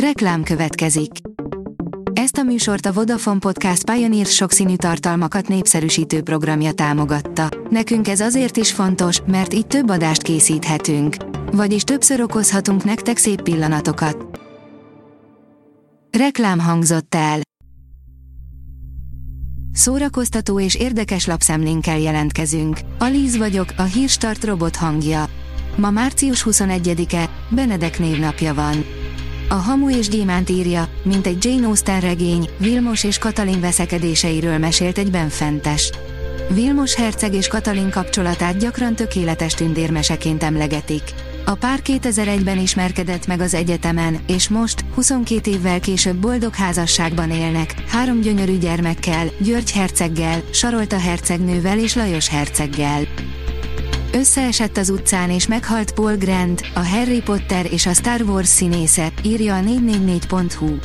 Reklám következik. Ezt a műsort a Vodafone Podcast Pioneer sokszínű tartalmakat népszerűsítő programja támogatta. Nekünk ez azért is fontos, mert így több adást készíthetünk. Vagyis többször okozhatunk nektek szép pillanatokat. Reklám hangzott el. Szórakoztató és érdekes lapszemlénkkel jelentkezünk. Alíz vagyok, a hírstart robot hangja. Ma március 21-e, Benedek névnapja van. A Hamu és Gyémánt írja, mint egy Jane Austen regény, Vilmos és Katalin veszekedéseiről mesélt egy benfentes. Vilmos herceg és Katalin kapcsolatát gyakran tökéletes tündérmeseként emlegetik. A pár 2001-ben ismerkedett meg az egyetemen, és most, 22 évvel később boldog házasságban élnek, három gyönyörű gyermekkel, György herceggel, Sarolta hercegnővel és Lajos herceggel. Összeesett az utcán és meghalt Paul Grant, a Harry Potter és a Star Wars színésze, írja a 444.hu.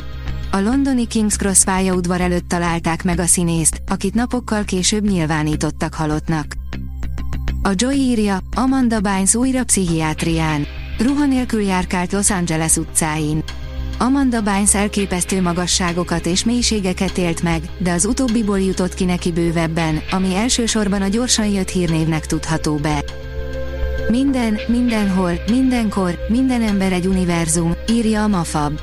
A londoni King's Cross pályaudvar előtt találták meg a színészt, akit napokkal később nyilvánítottak halottnak. A Joy írja, Amanda Bynes újra pszichiátrián. Ruha nélkül járkált Los Angeles utcáin. Amanda Bynes elképesztő magasságokat és mélységeket élt meg, de az utóbbiból jutott ki neki bővebben, ami elsősorban a gyorsan jött hírnévnek tudható be. Minden, mindenhol, mindenkor, minden ember egy univerzum, írja a Mafab.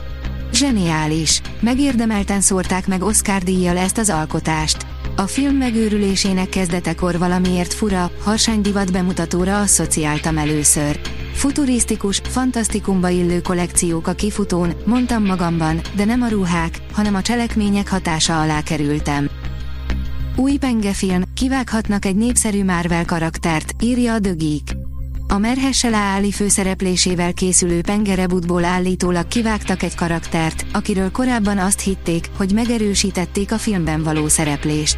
Zseniális! Megérdemelten szórták meg Oscar díjjal ezt az alkotást. A film megőrülésének kezdetekor valamiért fura, harsány divat bemutatóra asszociáltam először. Futurisztikus, fantasztikumba illő kollekciók a kifutón, mondtam magamban, de nem a ruhák, hanem a cselekmények hatása alá kerültem. Új pengefilm, kivághatnak egy népszerű Marvel karaktert, írja a The Geek. A Merhesse Leáli főszereplésével készülő pengerebutból állítólag kivágtak egy karaktert, akiről korábban azt hitték, hogy megerősítették a filmben való szereplést.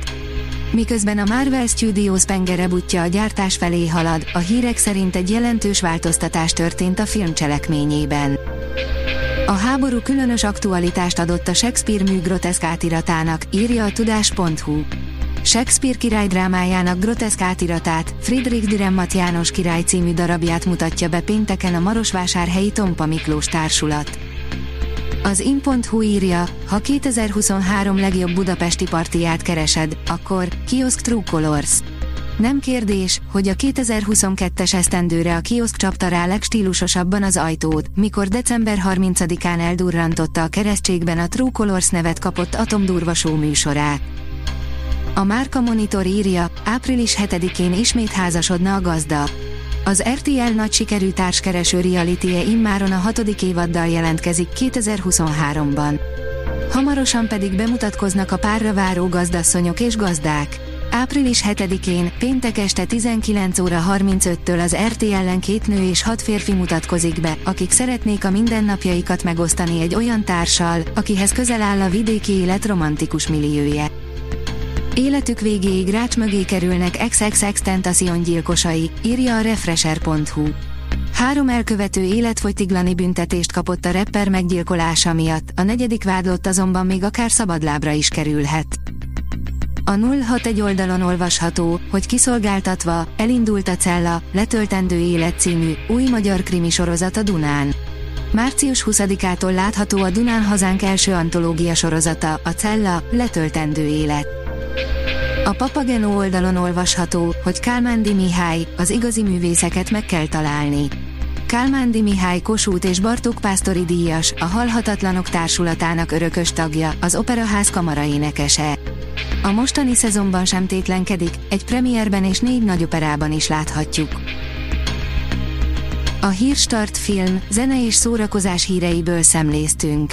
Miközben a Marvel Studios pengerebutja a gyártás felé halad, a hírek szerint egy jelentős változtatás történt a film cselekményében. A háború különös aktualitást adott a Shakespeare mű groteszk átiratának, írja a tudás.hu. Shakespeare király drámájának groteszk átiratát, Friedrich Dürrenmatt János király című darabját mutatja be pénteken a Marosvásárhelyi Tompa Miklós társulat. Az in.hu írja, ha 2023 legjobb budapesti partiját keresed, akkor kiosk True Colors. Nem kérdés, hogy a 2022-es esztendőre a kiosk csapta rá legstílusosabban az ajtót, mikor december 30-án eldurrantotta a keresztségben a True Colors nevet kapott Atomdurva show műsorát. A Márka Monitor írja, április 7-én ismét házasodna a gazda. Az RTL nagy sikerű társkereső reality-e immáron a hatodik évaddal jelentkezik 2023-ban. Hamarosan pedig bemutatkoznak a párra váró gazdasszonyok és gazdák. Április 7-én, péntek este 19 óra 35-től az RTL-en két nő és hat férfi mutatkozik be, akik szeretnék a mindennapjaikat megosztani egy olyan társal, akihez közel áll a vidéki élet romantikus milliója. Életük végéig rács mögé kerülnek XXX Tentacion gyilkosai, írja a Refresher.hu. Három elkövető életfogytiglani büntetést kapott a rapper meggyilkolása miatt, a negyedik vádlott azonban még akár szabadlábra is kerülhet. A 061 oldalon olvasható, hogy kiszolgáltatva, elindult a Cella, letöltendő élet című, új magyar krimi sorozat a Dunán. Március 20-ától látható a Dunán hazánk első antológia sorozata, a Cella, letöltendő élet. A Papageno oldalon olvasható, hogy Kálmándi Mihály, az igazi művészeket meg kell találni. Kálmándi Mihály Kossuth és Bartók Pásztori díjas, a Halhatatlanok Társulatának örökös tagja, az Operaház kamaraénekese. A mostani szezonban sem tétlenkedik, egy premierben és négy nagy operában is láthatjuk. A Hírstart film, zene és szórakozás híreiből szemléztünk.